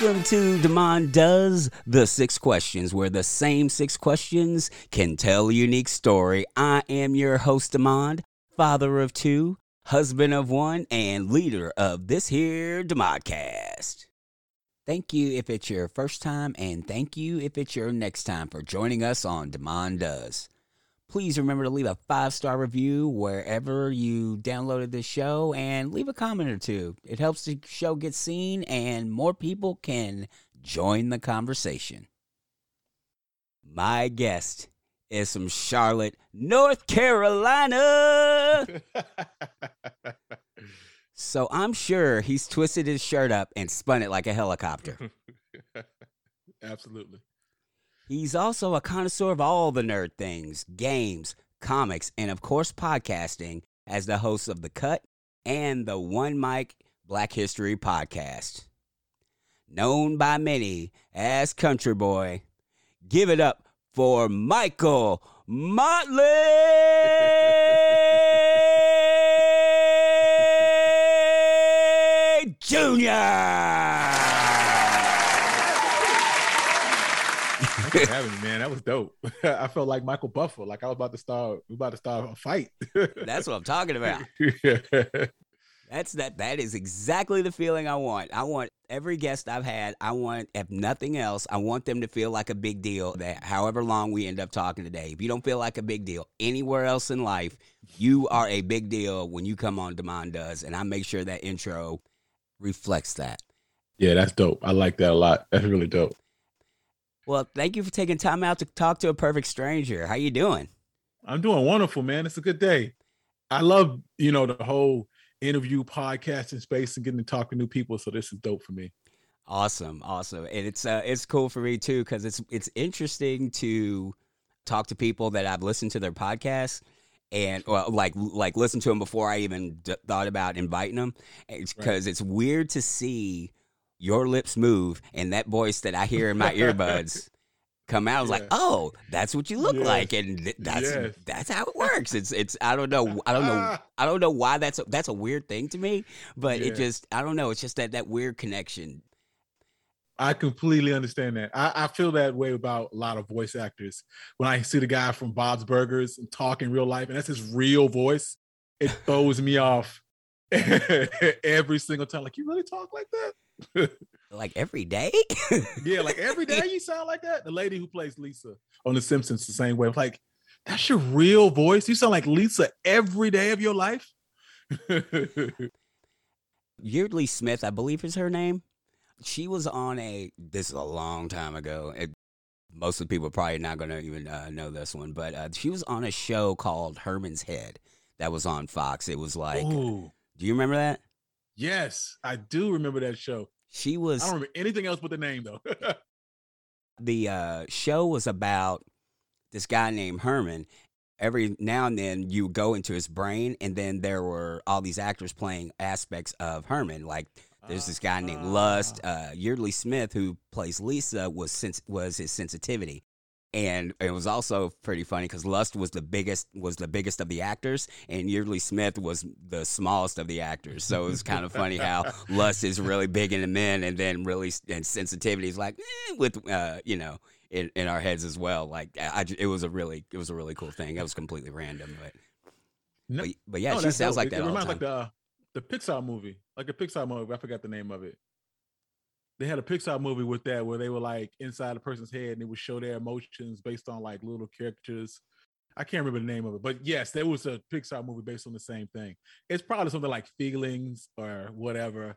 Welcome to Demond Does the Six Questions, where the same six questions can tell a unique story. I am your host, Demond, father of two, husband of one, and leader of this here Demodcast. Thank you if it's your first time, and thank you if it's your next time for joining us on Demond Does. Please remember to leave a five star review wherever you downloaded this show and leave a comment or two. It helps the show get seen and more people can join the conversation. My guest is from Charlotte, North Carolina. so I'm sure he's twisted his shirt up and spun it like a helicopter. Absolutely. He's also a connoisseur of all the nerd things games, comics, and of course, podcasting as the host of The Cut and the One Mic Black History podcast. Known by many as Country Boy, give it up for Michael Motley Jr. Thanks for having me, man. That was dope. I felt like Michael Buffer, like I was about to start, we about to start a fight. That's what I'm talking about. That's that. That is exactly the feeling I want. I want every guest I've had. I want, if nothing else, I want them to feel like a big deal. That however long we end up talking today, if you don't feel like a big deal anywhere else in life, you are a big deal when you come on Demond Does, and I make sure that intro reflects that. Yeah, that's dope. I like that a lot. That's really dope. Well, thank you for taking time out to talk to a perfect stranger. How you doing? I'm doing wonderful, man. It's a good day. I love, you know, the whole interview podcasting space and getting to talk to new people. So this is dope for me. Awesome, awesome, and it's uh, it's cool for me too because it's it's interesting to talk to people that I've listened to their podcasts and well, like like listen to them before I even d- thought about inviting them. It's because right. it's weird to see your lips move and that voice that I hear in my earbuds come out. I was yeah. like, oh, that's what you look yes. like, and th- that's yes. that's how it works. It's it's I don't know I don't know I don't know why that's a, that's a weird thing to me, but yeah. it just I don't know. It's just that that weird connection. I completely understand that. I, I, feel that way about a lot of voice actors. When I see the guy from Bob's Burgers and talk in real life, and that's his real voice, it throws me off every single time. Like, you really talk like that? like every day? yeah, like every day you sound like that. The lady who plays Lisa on The Simpsons the same way. like, that's your real voice. You sound like Lisa every day of your life. Yeardley Smith, I believe is her name. She was on a. This is a long time ago. It, most of the people are probably not going to even uh, know this one, but uh, she was on a show called Herman's Head that was on Fox. It was like, Ooh. do you remember that? Yes, I do remember that show. She was. I don't remember anything else but the name though. the uh, show was about this guy named Herman. Every now and then you go into his brain, and then there were all these actors playing aspects of Herman. Like there's this guy named Lust. Ah. Uh, Yeardley Smith, who plays Lisa, was sens- was his sensitivity and it was also pretty funny because Lust was the biggest was the biggest of the actors, and Yeardley Smith was the smallest of the actors. So it was kind of funny how Lust is really big in the men, and then really and sensitivity is like eh, with uh, you know in, in our heads as well. Like I, it was a really it was a really cool thing. It was completely random, but no, but, but, yeah, no, she sounds dope. like that. It, it reminds like the the Pixar movie, like a Pixar movie. I forgot the name of it they had a Pixar movie with that where they were like inside a person's head and they would show their emotions based on like little characters. I can't remember the name of it, but yes, there was a Pixar movie based on the same thing. It's probably something like feelings or whatever.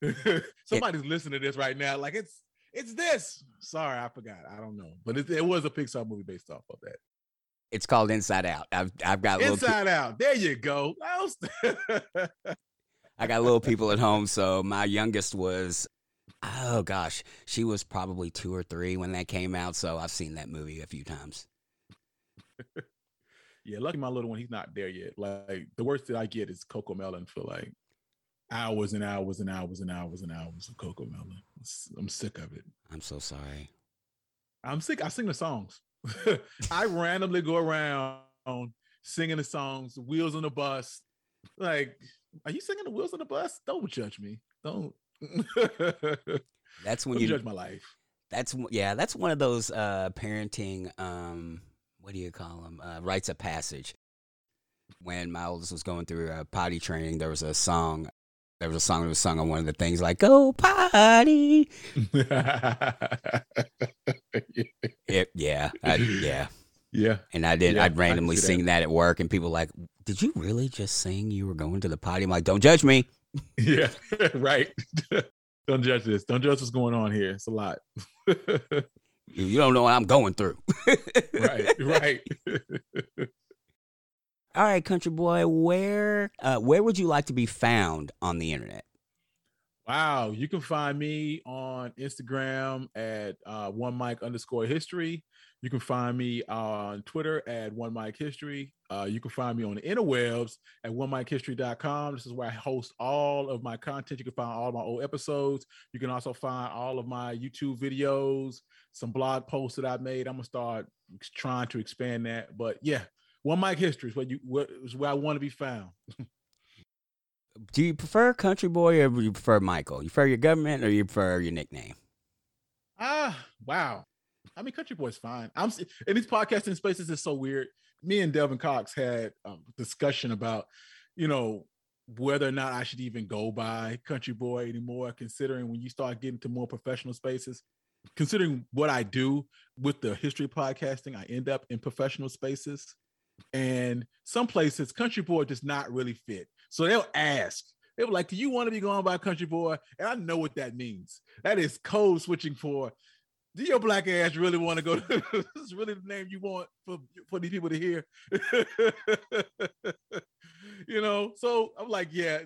Somebody's it, listening to this right now, like it's it's this. Sorry, I forgot. I don't know, but it, it was a Pixar movie based off of that. It's called Inside Out. I've I've got Inside Out. There you go. I got little people at home, so my youngest was Oh gosh, she was probably two or three when that came out, so I've seen that movie a few times. yeah, lucky my little one, he's not there yet. Like the worst that I get is Coco Melon for like hours and hours and hours and hours and hours of Coco Melon. I'm sick of it. I'm so sorry. I'm sick. I sing the songs. I randomly go around singing the songs, wheels on the bus. Like, are you singing the wheels on the bus? Don't judge me. Don't That's when Don't you judge my life. That's yeah. That's one of those uh, parenting. Um, what do you call them? Uh, rites of passage. When my oldest was going through uh, potty training, there was a song. There was a song that was sung on one of the things like "Go potty." It, yeah, I, yeah. yeah. And I did. Yeah, I'd randomly see that. sing that at work, and people were like, "Did you really just sing you were going to the potty?" I'm like, "Don't judge me." Yeah. right. Don't judge this. Don't judge what's going on here. It's a lot. You, don't know what I'm going through. right. Right. All right, country boy, where uh, where would you like to be found on the internet? Wow, you can find me on Instagram at uh, one mic underscore history. You can find me on Twitter at one mic history. Uh, you can find me on the interwebs at one history.com. This is where I host all of my content. You can find all of my old episodes. You can also find all of my YouTube videos, some blog posts that I've made. I'm gonna start trying to expand that. But yeah, one mic history is where you where, is where I want to be found. Do you prefer country boy or do you prefer Michael? You prefer your government or you prefer your nickname? Ah, wow. I mean, Country Boy's fine. I'm in these podcasting spaces is so weird. Me and Devin Cox had a discussion about, you know, whether or not I should even go by Country Boy anymore, considering when you start getting to more professional spaces, considering what I do with the history podcasting, I end up in professional spaces. And some places, Country Boy does not really fit. So they'll ask, they were like, Do you want to be going by Country Boy? And I know what that means. That is code switching for do your black ass really want to go to this is really the name you want for for these people to hear? You know so i'm like yeah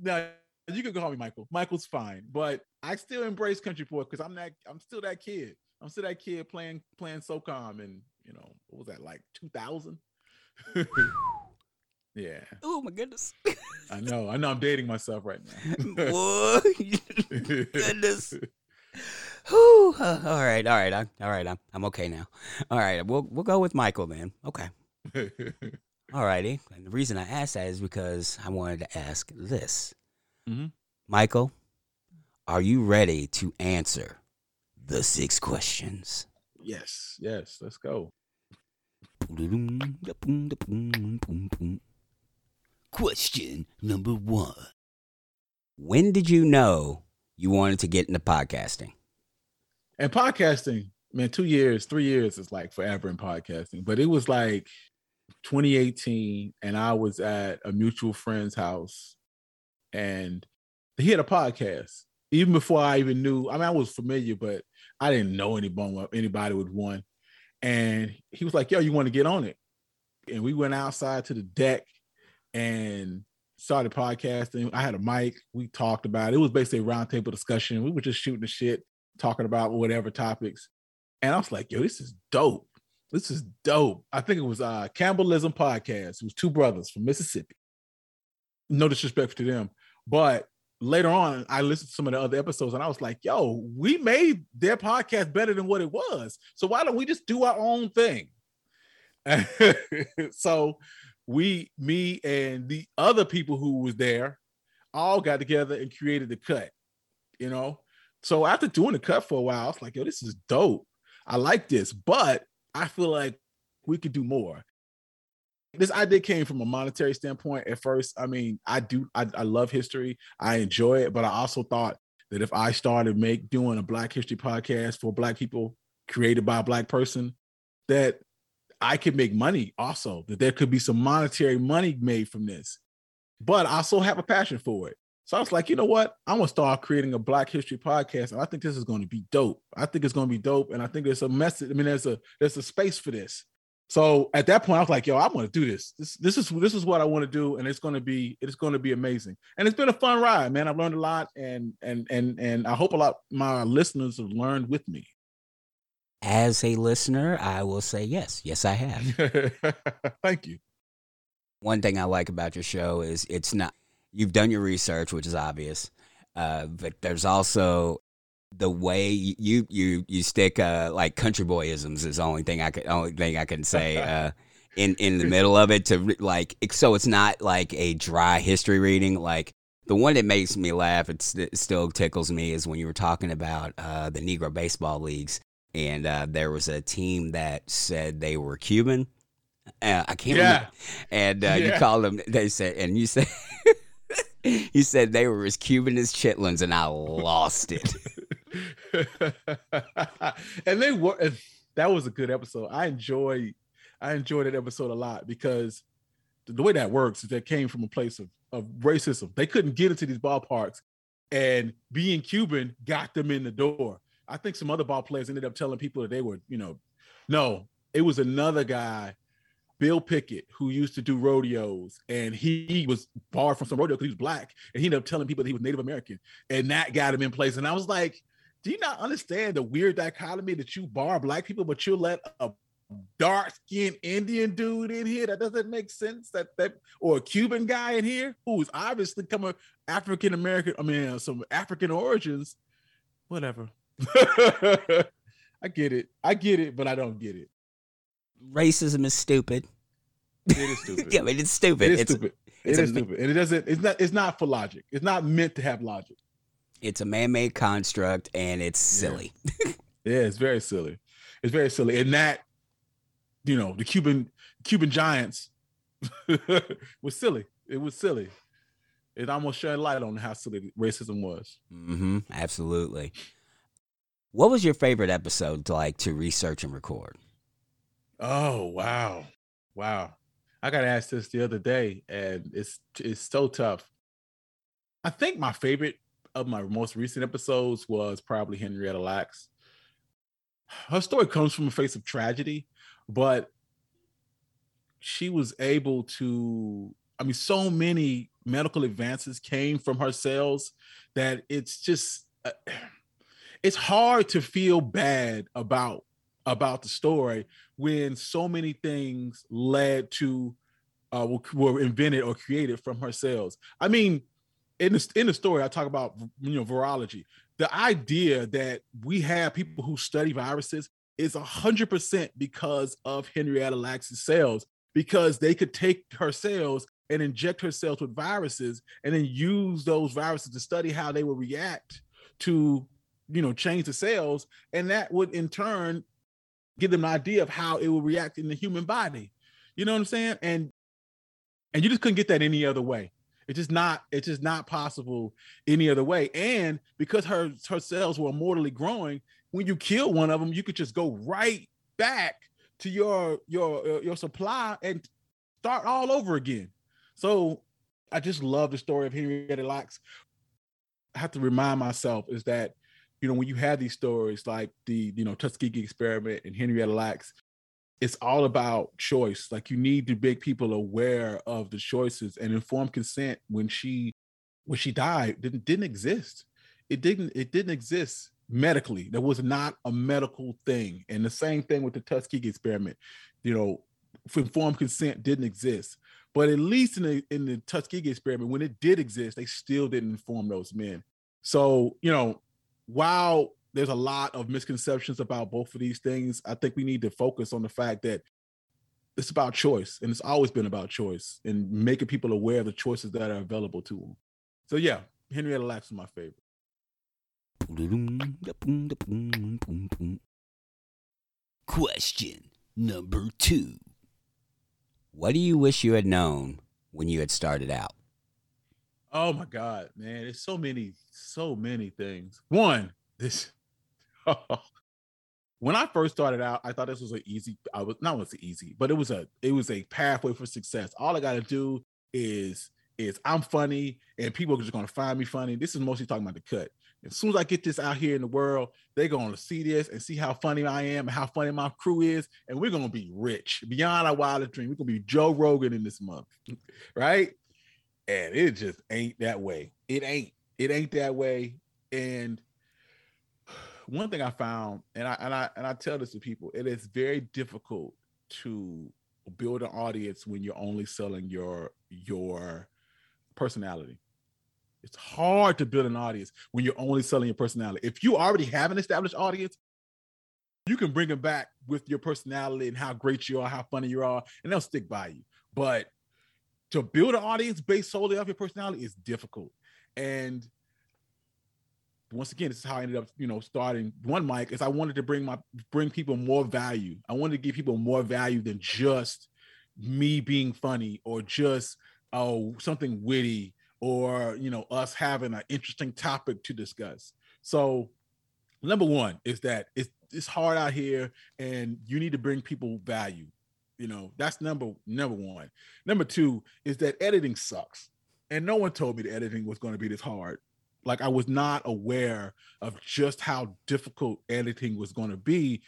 now you can call me michael. Michael's fine but i still embrace country boy because i'm that i'm still that kid. I'm still that kid playing playing socom and you know what was that like 2000 yeah. Oh my goodness. i know i know i'm dating myself right now. Boy, goodness. Whew. Uh, all right, all right, I, all right. I'm I'm okay now. All right, we'll we'll go with Michael then. Okay. All righty. And the reason I asked that is because I wanted to ask this. Mhm. Michael, are you ready to answer the six questions? yes yes let's go Question number one. When did you know you wanted to get into podcasting? And podcasting man two years three years is like forever in podcasting. But it was like 2018 and i was at a mutual friend's house and he had a podcast even before i even knew i mean i was familiar but i didn't know anybody anybody with one. And he was like yo you want to get on it? And we went outside to the deck and started podcasting. I had a mic. We talked about it, it was basically a roundtable discussion. We were just shooting the shit talking about whatever topics. And I was like, yo, this is dope. This is dope. I think it was uh Campbellism podcast. It was two brothers from Mississippi. No disrespect to them. But later on, I listened to some of the other episodes and I was like, yo, we made their podcast better than what it was. So why don't we just do our own thing? so we, me, and the other people who was there all got together and created the cut, you know. So after doing the cut for a while, I was like, yo, this is dope. I like this, but I feel like we could do more. This idea came from a monetary standpoint at first. I mean, I do, I, I love history, I enjoy it, but I also thought that if I started make doing a Black History podcast for Black people created by a Black person, that I could make money also, that there could be some monetary money made from this. But I also have a passion for it. So I was like, you know what? I'm gonna start creating a Black History podcast, and I think this is going to be dope. I think it's going to be dope, and I think there's a message. I mean, there's a there's a space for this. So at that point, I was like, yo, I'm gonna do this. This this is this is what I want to do, and it's gonna be it's gonna be amazing. And it's been a fun ride, man. I've learned a lot, and and and and I hope a lot my listeners have learned with me. As a listener, I will say yes. Yes, I have. Thank you. One thing I like about your show is it's not you've done your research, which is obvious, uh, but there's also the way you you you stick uh, like country boyisms is the only thing I could only thing I can say uh, in in the middle of it to re- like so it's not like a dry history reading like the one that makes me laugh, it's, it still tickles me, is when you were talking about uh, the Negro baseball leagues, and uh, there was a team that said they were Cuban. Uh, I can't Yeah. remember. And uh, you Yeah. called them. They said, and you said. You said they were as Cuban as chitlins, and I lost it. and they were and that was a good episode. I enjoy I enjoyed that episode a lot because the, the way that works is that came from a place of, of racism. They couldn't get into these ballparks, and being Cuban got them in the door. I think some other ball players ended up telling people that they were, you know, no, it was another guy, Bill Pickett, who used to do rodeos, and he was barred from some rodeo because he was black, and he ended up telling people that he was Native American, and that got him in place. And I was like, do you not understand the weird dichotomy that you bar black people, but you let a dark skinned Indian dude in here? That doesn't make sense. That that or a Cuban guy in here who is obviously coming African American, I mean, uh, some African origins. Whatever. I get it. I get it, but I don't get it. Racism is stupid. It is stupid. Yeah, I mean, it's stupid. it is it's, stupid. it's It a stupid. And it doesn't, it's not, it's not for logic. It's not meant to have logic. it's a man-made construct, and it's silly. Yeah, it's very silly. It's very silly. And that, you know, the Cuban Cuban Giants was silly. It was silly. It almost shed light on how silly racism was. hmm absolutely. What was your favorite episode to like to research and record? Oh wow, wow! I got asked this the other day, and it's it's so tough. I think my favorite of my most recent episodes was probably Henrietta Lacks. Her story comes from a face of tragedy, but she was able to. I mean, so many medical advances came from her cells that it's just uh, it's hard to feel bad about about the story when so many things led to uh, were, were invented or created from her cells. I mean, in the in the story, I talk about you know virology. The idea that we have people who study viruses is hundred percent because of Henrietta Lacks' cells, because they could take her cells and inject her cells with viruses, and then use those viruses to study how they would react to you know change the cells, and that would in turn give them an idea of how it will react in the human body. You know what I'm saying? And and you just couldn't get that any other way. It's just not, it's just not possible any other way. And because her her cells were mortally growing, when you kill one of them, you could just go right back to your your uh, your supply and start all over again. So I just love the story of Henrietta Lacks. I have to remind myself is that you know when you have these stories like the you know Tuskegee experiment and Henrietta Lacks, it's all about choice. Like you need to make people aware of the choices and informed consent when she when she died didn't didn't exist. It didn't it didn't exist medically. There was not a medical thing. And the same thing with the Tuskegee experiment. You know, informed consent didn't exist. But at least in the in the Tuskegee experiment, when it did exist, they still didn't inform those men. So, you know, while there's a lot of misconceptions about both of these things, I think we need to focus on the fact that it's about choice and it's always been about choice and making people aware of the choices that are available to them. So yeah, Henrietta Lacks is my favorite. Question number two. What do you wish you had known when you had started out? Oh my God, man. There's so many, so many things. One, this when I first started out, I thought this was an easy, I was not was easy, but it was a it was a pathway for success. All I gotta do is is I'm funny and people are just gonna find me funny. This is mostly talking about the cut. As soon as I get this out here in the world, they're gonna see this and see how funny I am and how funny my crew is, and we're gonna be rich beyond our wildest dream. We're gonna be Joe Rogan in this month, right? And it just ain't that way. It ain't. It ain't that way. And one thing I found, and I and I and I tell this to people, it is very difficult to build an audience when you're only selling your your personality. It's hard to build an audience when you're only selling your personality. If you already have an established audience, you can bring them back with your personality and how great you are, how funny you are, and they'll stick by you. But to build an audience based solely off your personality is difficult. And once again, this is how I ended up, you know, starting one mic. Is I wanted to bring my bring people more value. I wanted to give people more value than just me being funny or just oh something witty or you know us having an interesting topic to discuss. So number one is that it's it's hard out here and you need to bring people value. You know, that's number number one. Number two is that editing sucks. And no one told me the editing was going to be this hard. Like I was not aware of just how difficult editing was going to be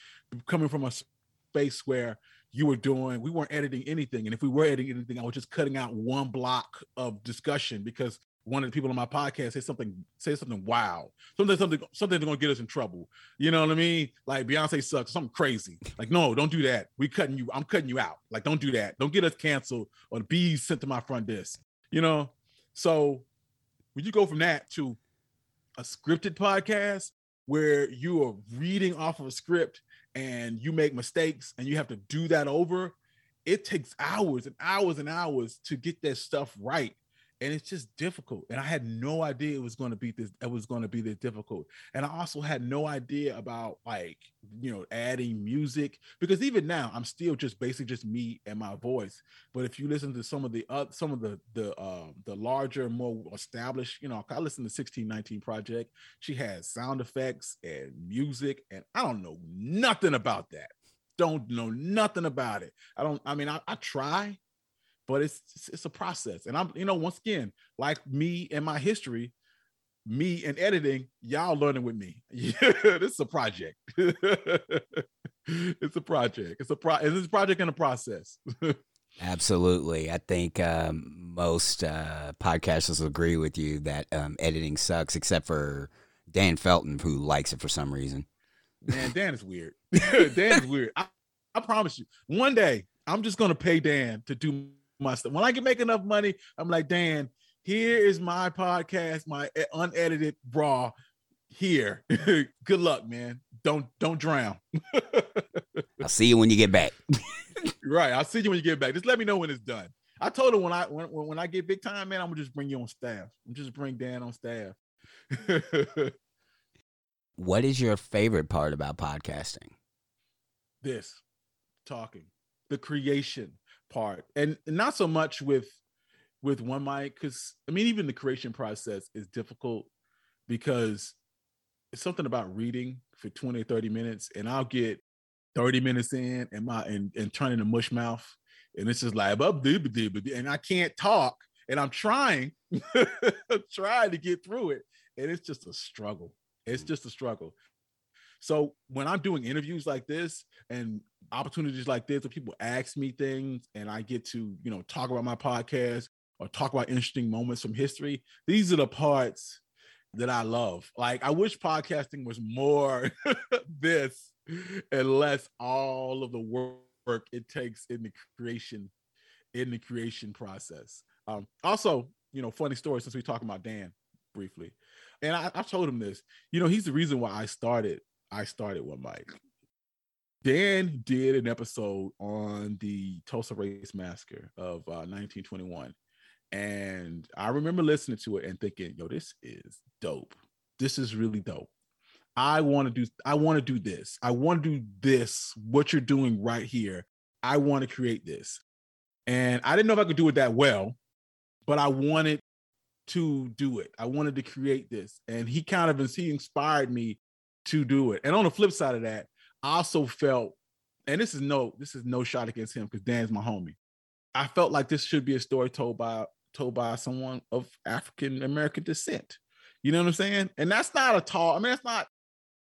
coming from a space where you were doing we weren't editing anything and if we were editing anything i was just cutting out one block of discussion because one of the people on my podcast say something say something wow something something something gonna get us in trouble. You know what i mean? Like beyonce sucks something crazy. Like no don't do that. We cutting you i'm cutting you out. Like don't do that. Don't get us canceled or the bees sent to my front desk you know? So when you go from that to a scripted podcast where you are reading off of a script and you make mistakes and you have to do that over it takes hours and hours and hours to get that stuff right and it's just difficult. And I had no idea it was going to be this. It was going to be this difficult. And I also had no idea about like you know adding music because even now I'm still just basically just me and my voice. But if you listen to some of the uh, some of the the uh, the larger, more established, you know, I listen to 1619 Project. She has sound effects and music, and I don't know nothing about that. Don't know nothing about it. I don't. I mean, I, I try but it's it's a process. And I'm, you know, once again, like me and my history, me and editing, y'all learning with me. Yeah, this is a project. it's a project. It's a pro. It's a project and a process. Absolutely, I think um, most uh, podcasters agree with you that um, editing sucks, except for Dan Felton, who likes it for some reason. Man, Dan is weird. Dan is weird. I, I promise you, one day I'm just gonna pay Dan to do my stuff. When I can make enough money, I'm like, Dan, here is my podcast, my unedited raw. Here, good luck, man. Don't don't drown. I'll see you when you get back. right, I'll see you when you get back. Just let me know when it's done. I told him when I when, when I get big time, man, I'm gonna just bring you on staff. I'm just bring Dan on staff. what is your favorite part about podcasting? This talking, the creation, part. And not so much with with one mic because i mean even the creation process is difficult because it's something about reading for 20 30 minutes and i'll get 30 minutes in and my and, and turning a mush mouth and it's just like up and i can't talk and i'm trying trying to get through it and it's just a struggle. It's mm. just a struggle so when I'm doing interviews like this and opportunities like this, where people ask me things and I get to, you know, talk about my podcast or talk about interesting moments from history, these are the parts that I love. Like I wish podcasting was more this and less all of the work it takes in the creation in the creation process. Um, also, you know, funny story since we talking about Dan briefly, and I, I told him this. You know, he's the reason why I started I started with Mike. Dan did an episode on the Tulsa Race Massacre of uh, 1921. And I remember listening to it and thinking, yo, this is dope. This is really dope. I want to do I want to do this. I want to do this what you're doing right here. I want to create this. And I didn't know if I could do it that well, but I wanted to do it. I wanted to create this. And he kind of he inspired me to do it. And on the flip side of that, I also felt, and this is no, this is no shot against him because Dan's my homie. I felt like this should be a story told by told by someone of African American descent. You know what I'm saying? And that's not a tall. I mean, that's not.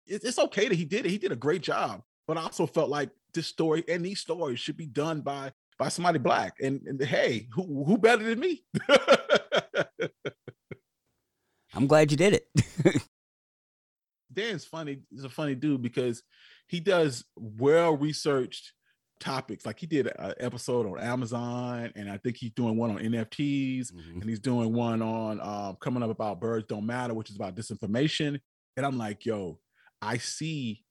It's, it's okay that he did it. He did a great job. But I also felt like this story and these stories should be done by by somebody black. And, and hey, who who better than me? I'm glad you did it. Dan's funny. He's a funny dude because he does well researched topics. Like he did an episode on Amazon, and I think he's doing one on NFTs, mm-hmm. and he's doing one on um, coming up about birds don't matter, which is about disinformation. And I'm like, yo, I see,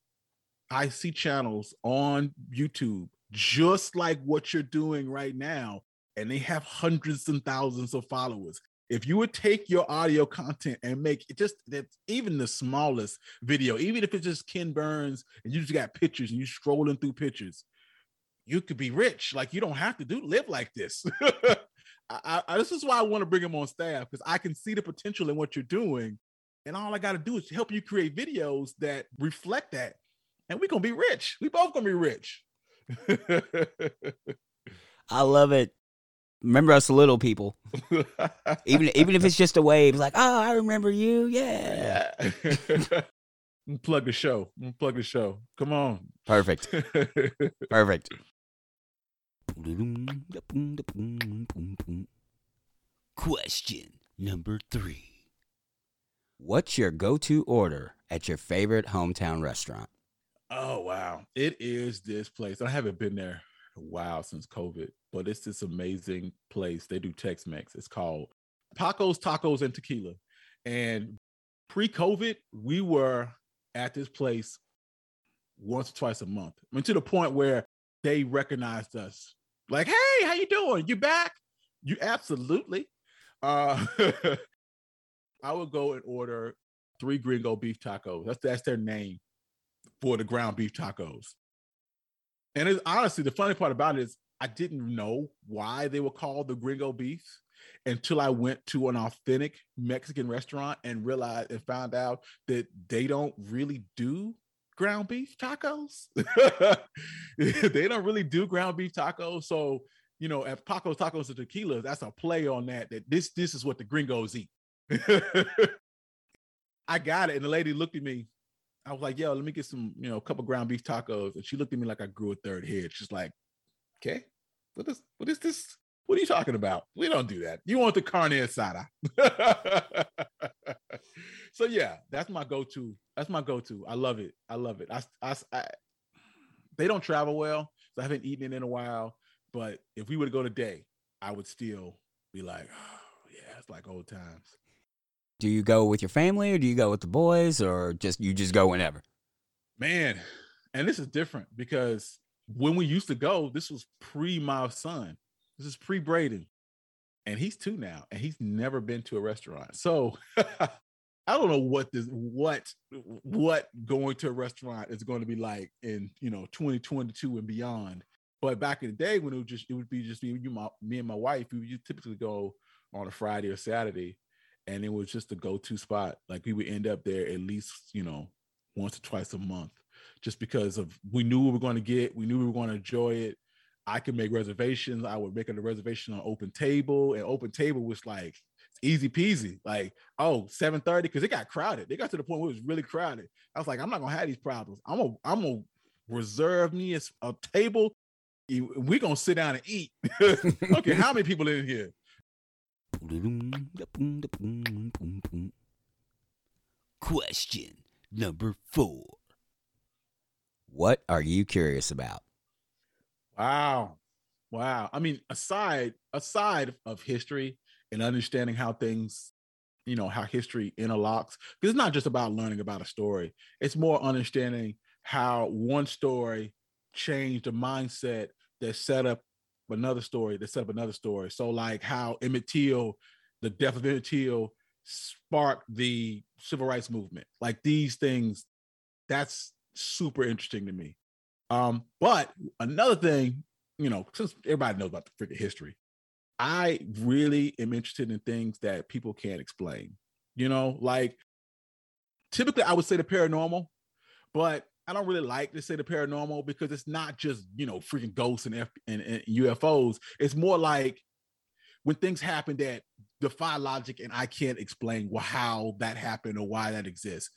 I see channels on YouTube just like what you're doing right now, and they have hundreds and thousands of followers. If you would take your audio content and make it just that even the smallest video, even if it's just Ken Burns and you just got pictures and you scrolling through pictures, you could be rich. Like you don't have to do live like this. I, I, this is why I want to bring him on staff because I can see the potential in what you're doing, and all I got to do is help you create videos that reflect that, and we're gonna be rich. We both gonna be rich. I love it. Remember us little people. even even if it's just a wave, like, oh, I remember you. Yeah. yeah. plug the show. Plug the show. Come on. Perfect. Perfect. Question number three. What's your go-to order at your favorite hometown restaurant? Oh wow. It is this place. I haven't been there wow since COVID, but it's this amazing place. They do Tex Mex. It's called Pacos, Tacos, and Tequila. And pre COVID, we were at this place once or twice a month. I mean, to the point where they recognized us. Like, hey, how you doing? You back? You absolutely. Uh, I would go and order three gringo beef tacos. That's that's their name for the ground beef tacos. And honestly the funny part about it is I didn't know why they were called the gringo beef until I went to an authentic Mexican restaurant and realized and found out that they don't really do ground beef tacos. they don't really do ground beef tacos. So, you know, at Pacos Tacos and Tequila, that's a play on that, that this this is what the gringos eat. I got it. And the lady looked at me I was like, yo, let me get some, you know, a couple ground beef tacos. And she looked at me like I grew a third head. She's like, okay, what is what is this? What are you talking about? We don't do that. You want the carne asada. so yeah, that's my go-to. That's my go-to. I love it. I love it. I, I, I they don't travel well, so I haven't eaten it in a while. But if we were to go today, I would still be like, oh yeah, it's like old times. Do you go with your family or do you go with the boys or just you just go whenever? Man, and this is different because when we used to go, this was pre my son. This is pre Braden. And he's two now, and he's never been to a restaurant. So I don't know what this what what going to a restaurant is going to be like in you know 2022 and beyond. But back in the day when it would just it would be just me, you, my, me and my wife, we would typically go on a Friday or Saturday and it was just a go-to spot. Like we would end up there at least, you know, once or twice a month, just because of we knew we were going to get, we knew we were going to enjoy it. I could make reservations. I would make a reservation on Open Table, and Open Table was like easy peasy. Like, oh, 7:30, because it got crowded. They got to the point where it was really crowded. I was like, I'm not gonna have these problems. I'm gonna, I'm gonna reserve me a, a table. We're gonna sit down and eat. okay, how many people in here? Question number four. What are you curious about? Wow. Wow. I mean, aside aside of history and understanding how things, you know, how history interlocks, because it's not just about learning about a story. It's more understanding how one story changed the mindset that set up another story that set up another story. So like how Emmett Till, the death of Emmett Till sparked the civil rights movement. Like these things, that's super interesting to me. Um, but another thing, you know, since everybody knows about the freaking history, I really am interested in things that people can't explain. You know, like typically I would say the paranormal, but I don't really like to say the paranormal because it's not just you know freaking ghosts and, F- and, and UFOs. It's more like when things happen that defy logic and I can't explain how that happened or why that exists.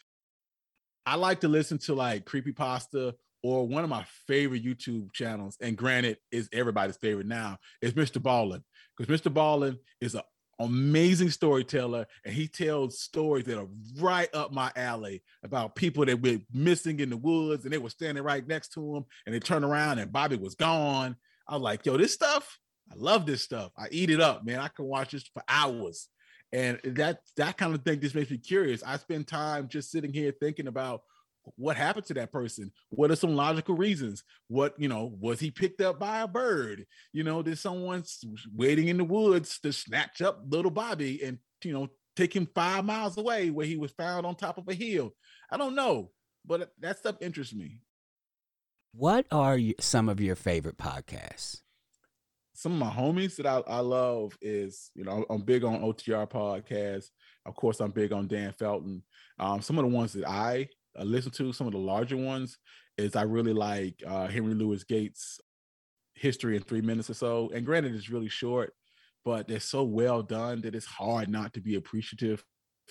I like to listen to like creepy pasta or one of my favorite YouTube channels, and granted, is everybody's favorite now, is Mr. Ballen. Because Mr. Ballen is a amazing storyteller and he tells stories that are right up my alley about people that were missing in the woods and they were standing right next to him and they turned around and Bobby was gone. I was like, yo, this stuff, I love this stuff. I eat it up, man. I can watch this for hours. And that that kind of thing just makes me curious. I spend time just sitting here thinking about what happened to that person? What are some logical reasons? What, you know, was he picked up by a bird? You know, did someone waiting in the woods to snatch up little Bobby and, you know, take him five miles away where he was found on top of a hill? I don't know, but that stuff interests me. What are some of your favorite podcasts? Some of my homies that I, I love is, you know, I'm big on OTR podcasts. Of course, I'm big on Dan Felton. Um, some of the ones that I listen to, some of the larger ones, is I really like uh, Henry Louis Gates' history in three minutes or so. And granted, it's really short, but they're so well done that it's hard not to be appreciative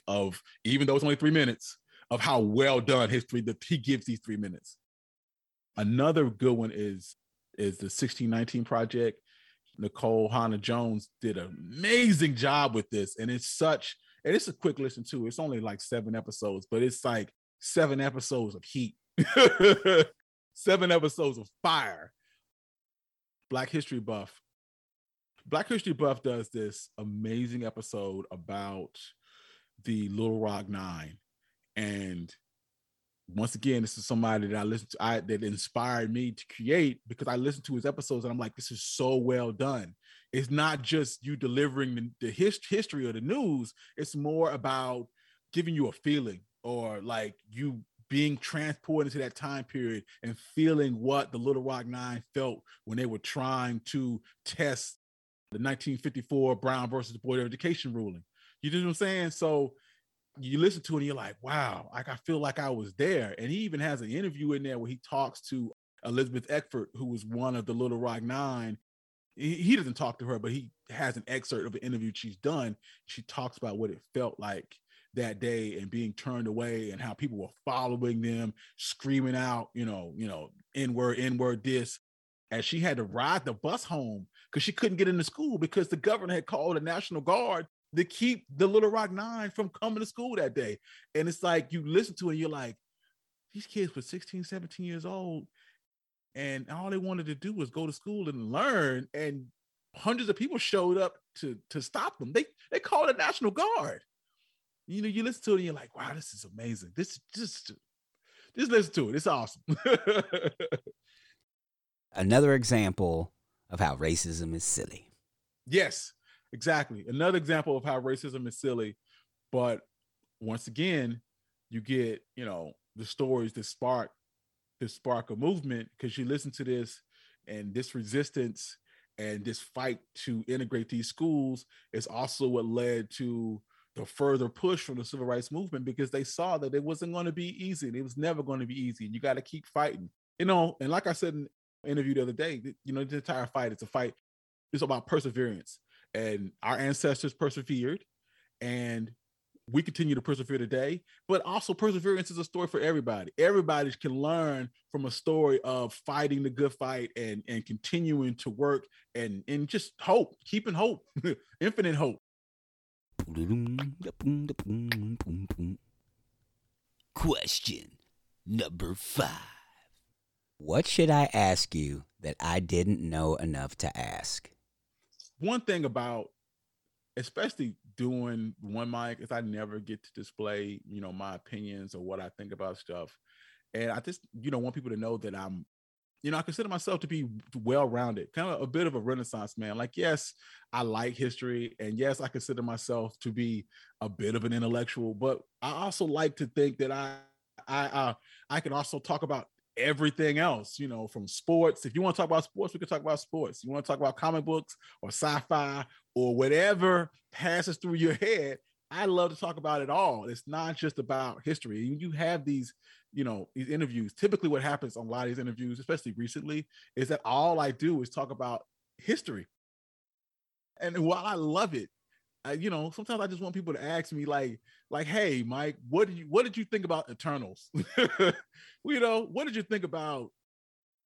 of, even though it's only three minutes, of how well done history that he gives these three minutes. Another good one is is the 1619 project. Nikole Hannah-Jones did an amazing job with this, and it's such and it's a quick listen too. It's only like seven episodes, but it's like seven episodes of heat, seven episodes of fire. Black History Buff. Black History Buff does this amazing episode about the Little Rock Nine, and once again, this is somebody that I listened to, I that inspired me to create because I listened to his episodes and I'm like, this is so well done. It's not just you delivering the, the his, history or the news, it's more about giving you a feeling or like you being transported into that time period and feeling what the Little Rock Nine felt when they were trying to test the 1954 Brown versus the Board of Education ruling. You know what I'm saying? So you listen to it and you're like, wow, like I feel like I was there. And he even has an interview in there where he talks to Elizabeth Eckford, who was one of the Little Rock Nine. He doesn't talk to her, but he has an excerpt of an interview she's done. She talks about what it felt like that day and being turned away and how people were following them, screaming out, you know, you know, N-word, N-word this. And she had to ride the bus home because she couldn't get into school because the governor had called the National Guard to keep the Little Rock Nine from coming to school that day. And it's like you listen to it, and you're like, these kids were 16, 17 years old, and all they wanted to do was go to school and learn. And hundreds of people showed up to to stop them. They they called the National Guard. You know, you listen to it and you're like, wow, this is amazing. This is just just listen to it. It's awesome. Another example of how racism is silly. Yes. Exactly. Another example of how racism is silly. But once again, you get, you know, the stories that spark that spark a movement because you listen to this and this resistance and this fight to integrate these schools is also what led to the further push from the civil rights movement because they saw that it wasn't going to be easy and it was never going to be easy and you got to keep fighting. You know and like i said in interview the other day you know the entire fight it's a fight it's about perseverance. And our ancestors persevered and we continue to persevere today but also perseverance is a story for everybody. Everybody can learn from a story of fighting the good fight and and continuing to work and and just hope keeping hope infinite hope question number five. What should i ask you that i didn't know enough to ask? One thing about especially doing one mic is I never get to display, you know, my opinions or what I think about stuff. And I just, you know, want people to know that I'm, you know, I consider myself to be well-rounded, kind of a bit of a renaissance man. Like, yes, I like history, and yes, I consider myself to be a bit of an intellectual, but I also like to think that I I uh, I can also talk about everything else, you know, from sports. If you want to talk about sports, we can talk about sports. You want to talk about comic books or sci-fi or whatever passes through your head. I love to talk about it all. It's not just about history. You have these, you know, these interviews. Typically, what happens on a lot of these interviews, especially recently, is that all I do is talk about history. And while I love it, I, you know, sometimes I just want people to ask me like, like, hey, Mike, what did you what did you think about Eternals? you know, what did you think about,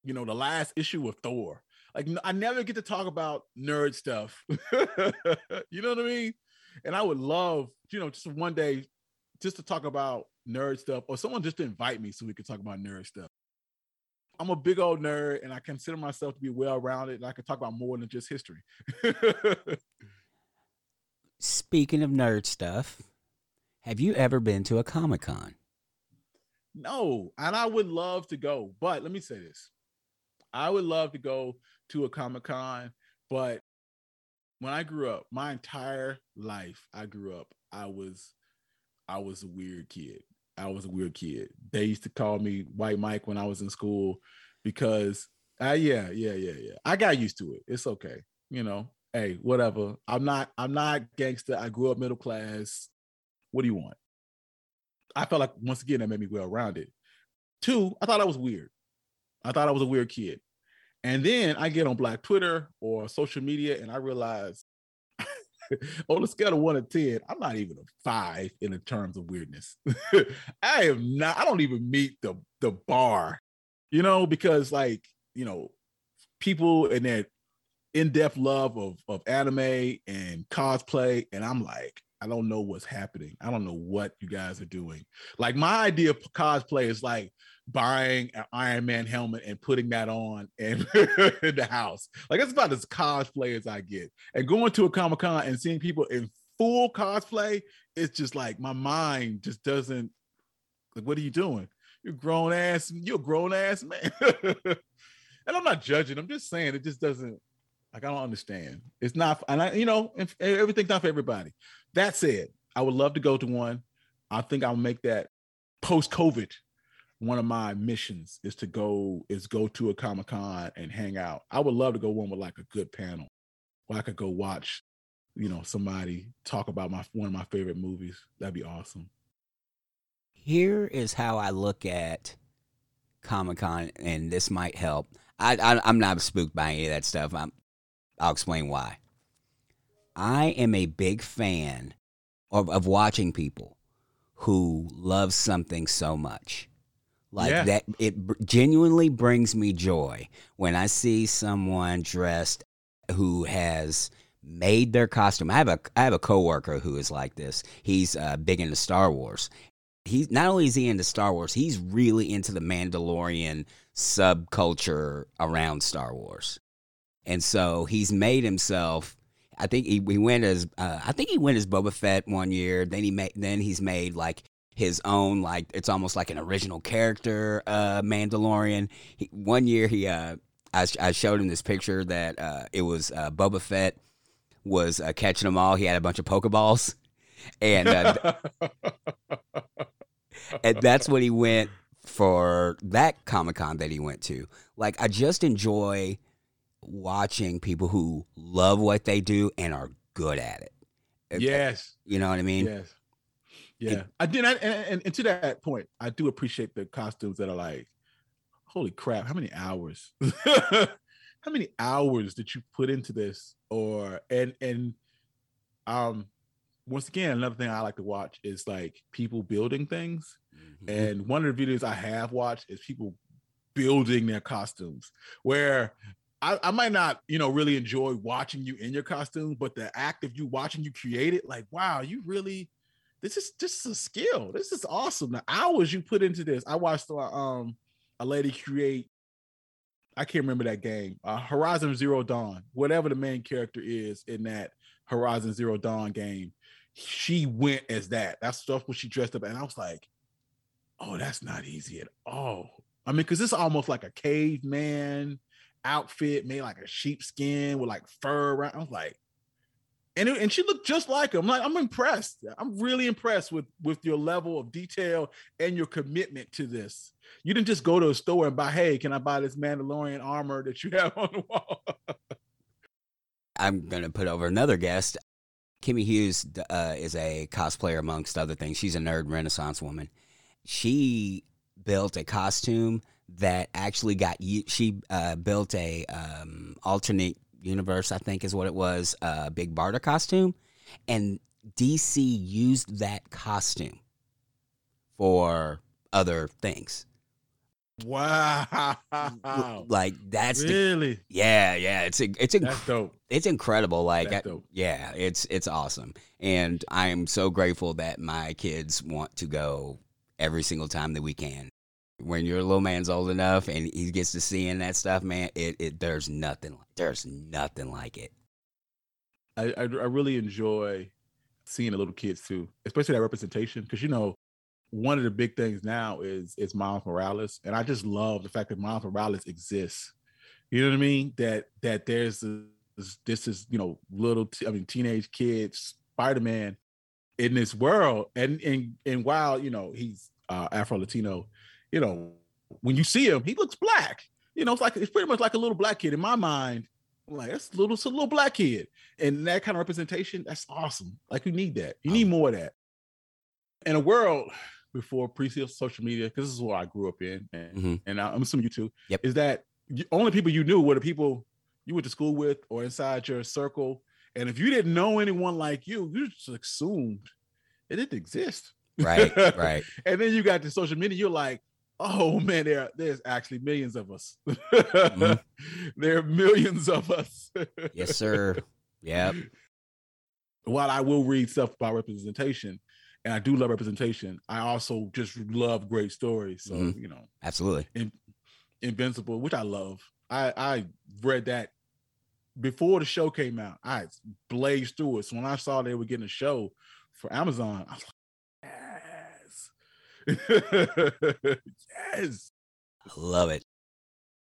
you know, the last issue of Thor? Like, I never get to talk about nerd stuff. you know what I mean? And I would love, you know, just one day just to talk about nerd stuff, or someone just invite me so we could talk about nerd stuff. I'm a big old nerd, and I consider myself to be well rounded, and I can talk about more than just history. Speaking of nerd stuff, have you ever been to a Comic Con? No, and I would love to go, but let me say this: I would love to go to a Comic Con, but when I grew up, my entire life, I grew up, I was, I was a weird kid. I was a weird kid. They used to call me White Mike when I was in school because, uh, yeah, yeah, yeah, yeah. I got used to it. It's okay, you know. Hey, whatever. I'm not. I'm not gangster. I grew up middle class. What do you want? I felt like once again that made me well rounded. Two, I thought I was weird. I thought I was a weird kid. And then I get on Black Twitter or social media and I realize on a scale of one to 10, I'm not even a five in the terms of weirdness. I am not, I don't even meet the, the bar, you know, because like, you know, people in that in-depth love of, of anime and cosplay. And I'm like, I don't know what's happening. I don't know what you guys are doing. Like my idea of cosplay is like buying an Iron Man helmet and putting that on in the house. Like that's about as cosplay as I get. And going to a Comic Con and seeing people in full cosplay, it's just like my mind just doesn't like, what are you doing? You're grown ass, you're a grown ass man. and I'm not judging, I'm just saying it just doesn't like I don't understand. It's not, and I, you know, everything's not for everybody. That said, I would love to go to one. I think I'll make that post COVID one of my missions is to go is go to a Comic Con and hang out. I would love to go one with like a good panel where I could go watch, you know, somebody talk about my one of my favorite movies. That'd be awesome. Here is how I look at Comic Con, and this might help. I, I am not spooked by any of that stuff. I'm, I'll explain why. I am a big fan of, of watching people who love something so much like yeah. that, it genuinely brings me joy when I see someone dressed who has made their costume. I have a I have a coworker who is like this. He's uh, big into Star Wars. He's not only is he into Star Wars, he's really into the Mandalorian subculture around Star Wars, and so he's made himself. I think he, he went as uh, I think he went as Boba Fett one year. Then he made then he's made like his own like it's almost like an original character uh Mandalorian. He, one year he uh I, I showed him this picture that uh it was uh Boba Fett was uh, catching them all. He had a bunch of Pokeballs. And uh, and that's what he went for that Comic Con that he went to. Like I just enjoy watching people who love what they do and are good at it. Yes. You know what I mean? Yes. Yeah, it, I did. I, and, and to that point, I do appreciate the costumes that are like, holy crap, how many hours? how many hours did you put into this? Or and and um, once again, another thing I like to watch is like people building things. Mm-hmm. And one of the videos I have watched is people building their costumes, where I, I, might not, you know, really enjoy watching you in your costume, but the act of you watching you create it, like, wow, you really this is just a skill. This is awesome. The hours you put into this. I watched uh, um a lady create. I can't remember that game. Uh, Horizon Zero Dawn. Whatever the main character is in that Horizon Zero Dawn game, she went as that. That's stuff when she dressed up, and I was like, "Oh, that's not easy at all." I mean, because it's almost like a caveman outfit made like a sheepskin with like fur around. I was like, and it, and she looked just like him. Like I'm impressed. I'm really impressed with with your level of detail and your commitment to this. You didn't just go to a store and buy, hey, can I buy this Mandalorian armor that you have on the wall? I'm gonna put over another guest. Kimmy Hughes uh, is a cosplayer amongst other things. She's a nerd Renaissance woman. She built a costume that actually got you. She uh, built a um, alternate universe, I think is what it was, uh, Big Barda costume, and DC used that costume for other things. Wow! Like that's really the, yeah, yeah. It's a, it's inc- dope. It's incredible. Like I, yeah, it's it's awesome, and I am so grateful that my kids want to go every single time that we can when your little man's old enough and he gets to seeing that stuff, man, it, it there's nothing there's nothing like it. I, I, I really enjoy seeing the little kids too, especially that representation because you know one of the big things now is is Miles Morales, and I just love the fact that Miles Morales exists. You know what I mean? That that there's this, this is you know little t- I mean teenage kids Spider Man in this world, and and and while you know he's uh, Afro Latino, you know when you see him, he looks black. You know, it's like it's pretty much like a little black kid in my mind. I'm like that's a little, it's a little black kid, and that kind of representation, that's awesome. Like you need that. You need more of that. In a world before pre-social media, because this is what I grew up in, and, mm-hmm. and I'm assuming you too. Yep. Is that you, only people you knew were the people you went to school with or inside your circle, and if you didn't know anyone like you, you just assumed it didn't exist. Right, right. and then you got to social media, you're like, oh man, there there's actually millions of us. mm-hmm. There are millions of us. yes, sir. Yep. While I will read stuff about representation, and I do love representation, I also just love great stories. So mm-hmm. you know, absolutely. In, Invincible, which I love. I I read that before the show came out. I blazed through it. So when I saw they were getting a show for Amazon, I was like, yes. I love it.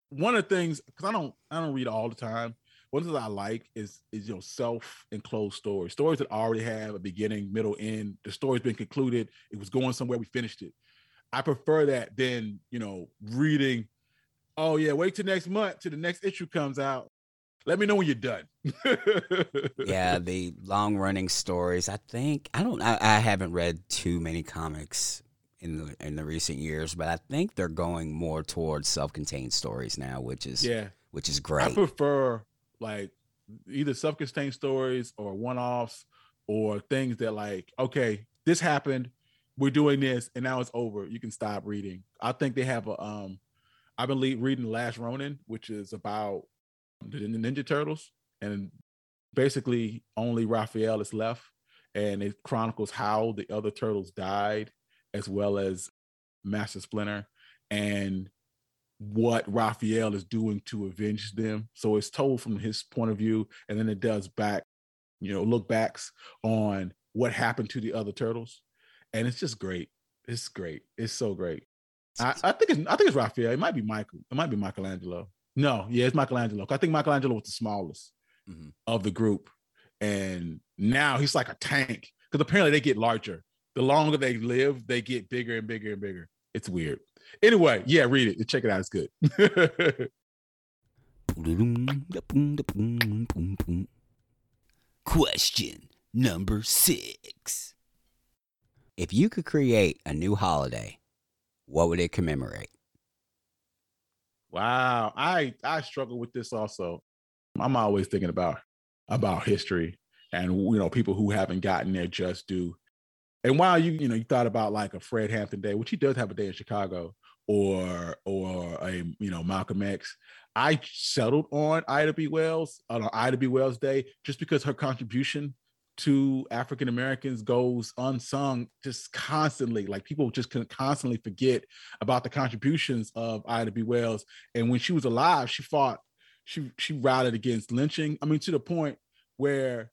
One of the things, because I don't I don't read all the time. One of the things I like is is you know self-enclosed stories. Stories that already have a beginning, middle, end. The story's been concluded. It was going somewhere, we finished it. I prefer that than you know reading, oh yeah, wait till next month till the next issue comes out. Let me know when you're done. yeah, the long running stories. I think I don't. I, I haven't read too many comics in the in the recent years, but I think they're going more towards self-contained stories now, which is yeah, which is great. I prefer like either self-contained stories or one-offs or things that like okay, this happened, we're doing this, and now it's over. You can stop reading. I think they have a um, I've been reading Last Ronin, which is about the Ninja Turtles, and basically only Raphael is left, and it chronicles how the other turtles died as well as Master Splinter and what Raphael is doing to avenge them. So it's told from his point of view, and then it does back, you know, look backs on what happened to the other turtles, and it's just great. It's great. It's so great. I, I think it's I think it's Raphael. It might be Michael. It might be Michelangelo. No, yeah, it's Michelangelo. I think Michelangelo was the smallest mm-hmm. of the group, and now he's like a tank because apparently they get larger the longer they live, they get bigger and bigger and bigger. It's weird. Anyway, yeah, read it. Check it out. It's good. Question number six. If you could create a new holiday, what would it commemorate? Wow. I I struggle with this also. I'm always thinking about about history and you know people who haven't gotten their just due and while you you know you thought about like a Fred Hampton Day, which he does have a day in Chicago, or or a you know Malcolm X, I settled on Ida B. Wells on Ida B. Wells Day just because her contribution to African Americans goes unsung just constantly. Like people just can constantly forget about the contributions of Ida B. Wells. And when she was alive, she fought, she she rallied against lynching. I mean, to the point where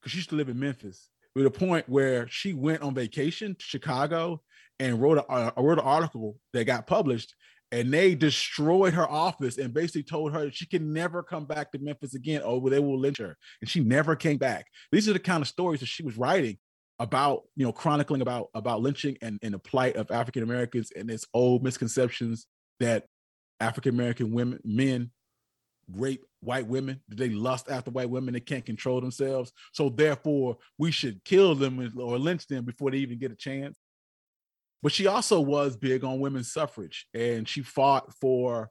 because she used to live in Memphis to the point where she went on vacation to Chicago and wrote a, uh, wrote an article that got published and they destroyed her office and basically told her she can never come back to Memphis again or they will lynch her. And she never came back. These are the kind of stories that she was writing about, you know, chronicling about about lynching and, and the plight of African Americans and its old misconceptions that African American women men rape white women? They lust after white women? They can't control themselves. So therefore, we should kill them or lynch them before they even get a chance. But she also was big on women's suffrage and she fought for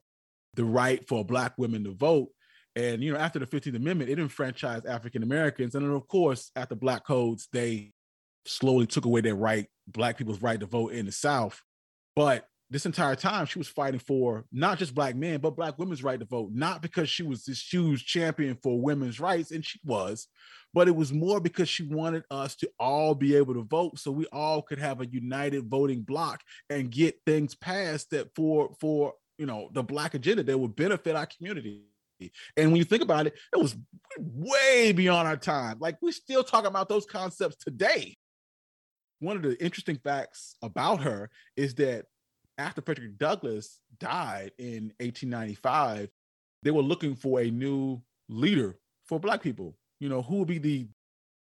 the right for black women to vote. And you know, after the 15th Amendment, it enfranchised African Americans. And then of course, after black codes, they slowly took away their right, black people's right to vote in the South. But this entire time she was fighting for not just black men but black women's right to vote. Not because she was this huge champion for women's rights and she was but it was more because she wanted us to all be able to vote so we all could have a united voting block and get things passed that for for you know the black agenda that would benefit our community. And when you think about it it was way beyond our time. Like we're still talking about those concepts today. One of the interesting facts about her is that after Frederick Douglass died in 1895, they were looking for a new leader for Black people. You know, who would be the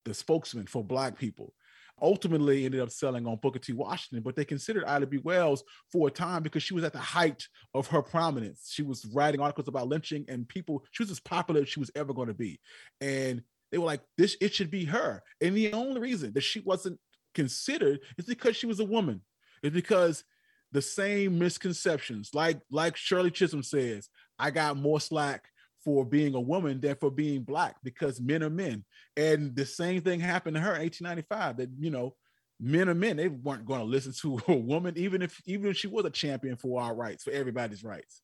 the spokesman for Black people? Ultimately, ended up selling on Booker T. Washington, but they considered Ida B. Wells for a time because she was at the height of her prominence. She was writing articles about lynching, and people. She was as popular as she was ever going to be, and they were like, "This it should be her." And the only reason that she wasn't considered is because she was a woman. It's because the same misconceptions, like like Shirley Chisholm says, I got more slack for being a woman than for being black because men are men. And the same thing happened to her in 1895 that, you know, men are men. They weren't going to listen to a woman, even if even if she was a champion for our rights, for everybody's rights.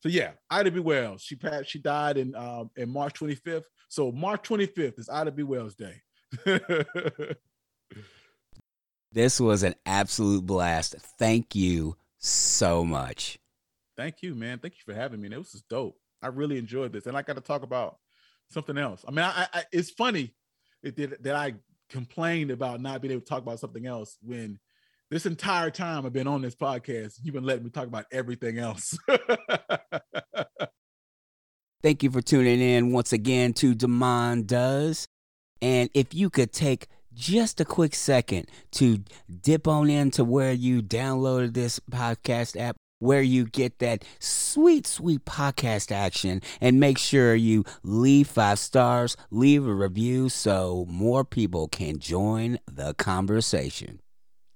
So yeah, Ida B. Wells. She passed, she died in um in March 25th. So March 25th is Ida B. Wells Day. this was an absolute blast. Thank you so much. Thank you, man. Thank you for having me. This was dope. I really enjoyed this, and I got to talk about something else. I mean, I, I it's funny that, that I complained about not being able to talk about something else when this entire time I've been on this podcast, you've been letting me talk about everything else. Thank you for tuning in once again to Demond Does. And if you could take just a quick second to dip on into where you downloaded this podcast app where you get that sweet, sweet podcast action. And make sure you leave five stars, leave a review so more people can join the conversation.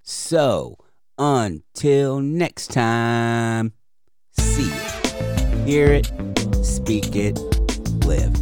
So, until next time, see it, hear it, speak it, live.